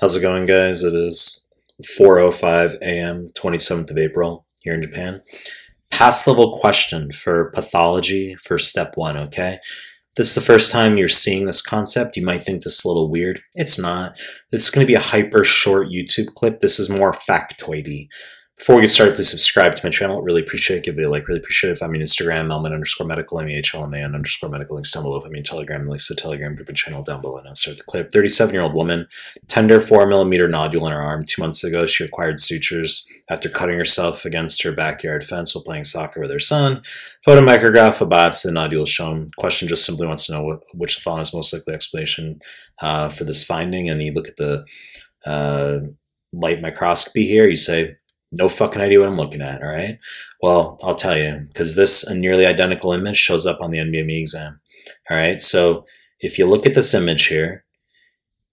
How's it going, guys? It is 4:05 a.m., 27th of April here in Japan. Pass level question for pathology for step one. Okay, this is the first time you're seeing this concept. You might think this is a little weird. It's not. This is going to be a hyper short YouTube clip. This is more factoidy. Before we get started, please subscribe to my channel. Really appreciate it. Give it a like. Really appreciate it. If I'm on Instagram, Mehlman underscore medical, M-E-H-L-M-A-N underscore medical. Links down below. If I'm on Telegram, links to the Telegram group and channel down below. Now start the clip. 37-year-old woman, tender 4 millimeter nodule in her arm. Two months ago, she acquired sutures after cutting herself against her backyard fence while playing soccer with her son. Photomicrograph, a biopsy, the nodule shown. Question just simply wants to know which the is most likely explanation uh, for this finding. And you look at the uh, light microscopy here, you say, no fucking idea what I'm looking at, all right? Well, I'll tell you, because this a nearly identical image shows up on the NBME exam, all right? So if you look at this image here,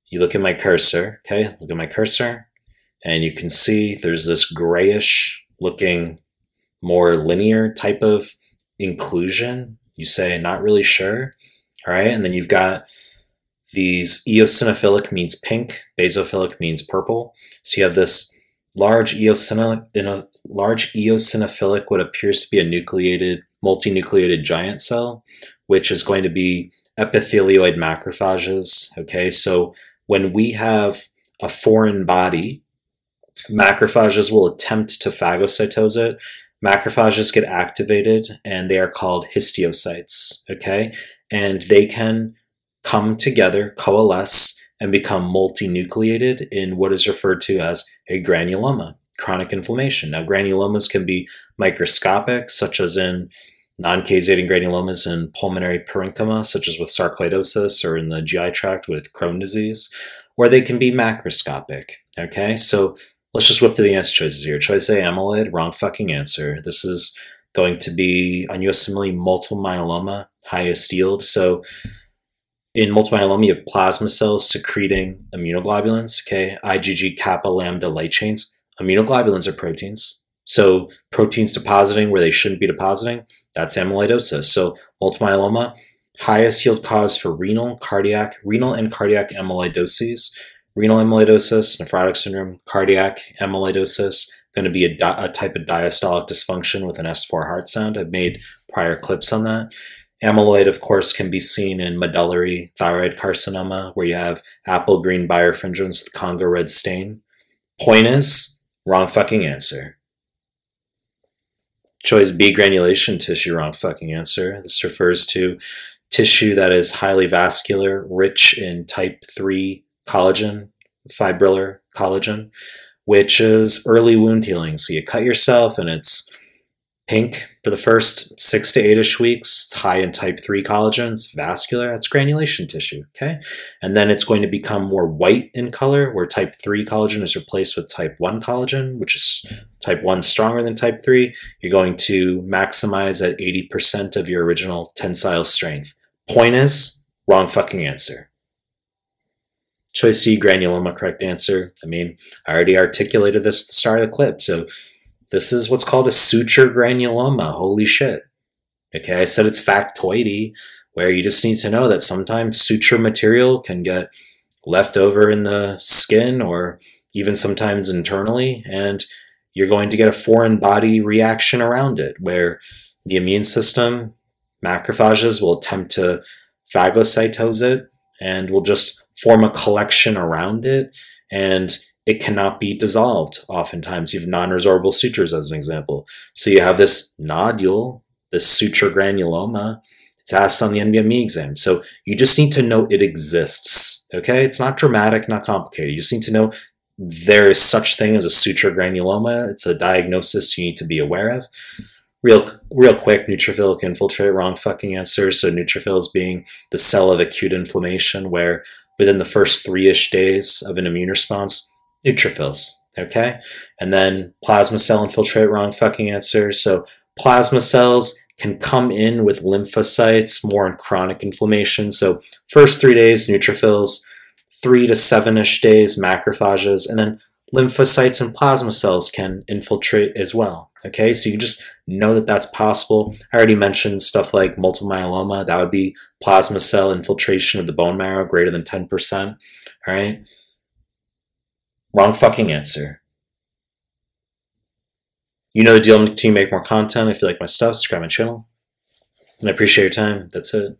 you look at my cursor, okay? Look at my cursor, and you can see there's this grayish looking, more linear type of inclusion. You say, not really sure, all right? And then you've got these eosinophilic means pink, basophilic means purple. So you have this large eosinophilic, in a large eosinophilic, what appears to be a nucleated, multinucleated giant cell, which is going to be epithelioid macrophages. Okay, so when we have a foreign body, macrophages will attempt to phagocytose it. Macrophages get activated and they are called histiocytes. Okay, and they can come together, coalesce, and become multinucleated in what is referred to as a granuloma, chronic inflammation. Now, granulomas can be microscopic, such as in non-caseating granulomas in pulmonary parenchyma, such as with sarcoidosis, or in the GI tract with Crohn disease, or they can be macroscopic. Okay, so let's just whip through the answer choices here. Choice A, amyloid, wrong fucking answer. This is going to be on US multiple myeloma, highest yield. So in multiple myeloma, you have plasma cells secreting immunoglobulins, okay, IgG kappa lambda light chains. Immunoglobulins are proteins. So proteins depositing where they shouldn't be depositing, that's amyloidosis. So multiple myeloma, highest yield cause for renal, cardiac, renal and cardiac amyloidoses. Renal amyloidosis, nephrotic syndrome, cardiac amyloidosis, going to be a, di- a type of diastolic dysfunction with an S4 heart sound. I've made prior clips on that. Amyloid, of course, can be seen in medullary thyroid carcinoma, where you have apple green birefringence with Congo red stain. Point is, wrong fucking answer. Choice B, granulation tissue, wrong fucking answer. This refers to tissue that is highly vascular, rich in type 3 collagen, fibrillar collagen, which is early wound healing. So you cut yourself and it's pink for the first six to eight-ish weeks. It's high in type 3 collagen. It's vascular. It's granulation tissue, okay? And then it's going to become more white in color, where type 3 collagen is replaced with type 1 collagen, which is type 1 stronger than type 3. You're going to maximize at 80% of your original tensile strength. Point is, wrong fucking answer. Choice C, granuloma, correct answer. I mean, I already articulated this at the start of the clip, so this is what's called a suture granuloma. Holy shit. Okay, I said it's factoidy, where you just need to know that sometimes suture material can get left over in the skin or even sometimes internally, and you're going to get a foreign body reaction around it, where the immune system, macrophages, will attempt to phagocytose it and will just form a collection around it. And it cannot be dissolved. Oftentimes, you have non resorbable sutures, as an example. So you have this nodule, this suture granuloma. It's asked on the NBME exam. So you just need to know it exists. Okay? It's not dramatic, not complicated. You just need to know there is such thing as a suture granuloma. It's a diagnosis you need to be aware of. Real, real quick, neutrophilic infiltrate, wrong fucking answer. So neutrophils being the cell of acute inflammation, where within the first three-ish days of an immune response, neutrophils. Okay. And then plasma cell infiltrate, wrong fucking answer. So plasma cells can come in with lymphocytes more in chronic inflammation. So first three days, neutrophils, three to seven-ish days, macrophages, and then lymphocytes and plasma cells can infiltrate as well. Okay, so you just know that that's possible. I already mentioned stuff like multiple myeloma. That would be plasma cell infiltration of the bone marrow greater than 10%. All right. Wrong fucking answer. You know the deal. To make more content. If you like my stuff, subscribe my channel. And I appreciate your time. That's it.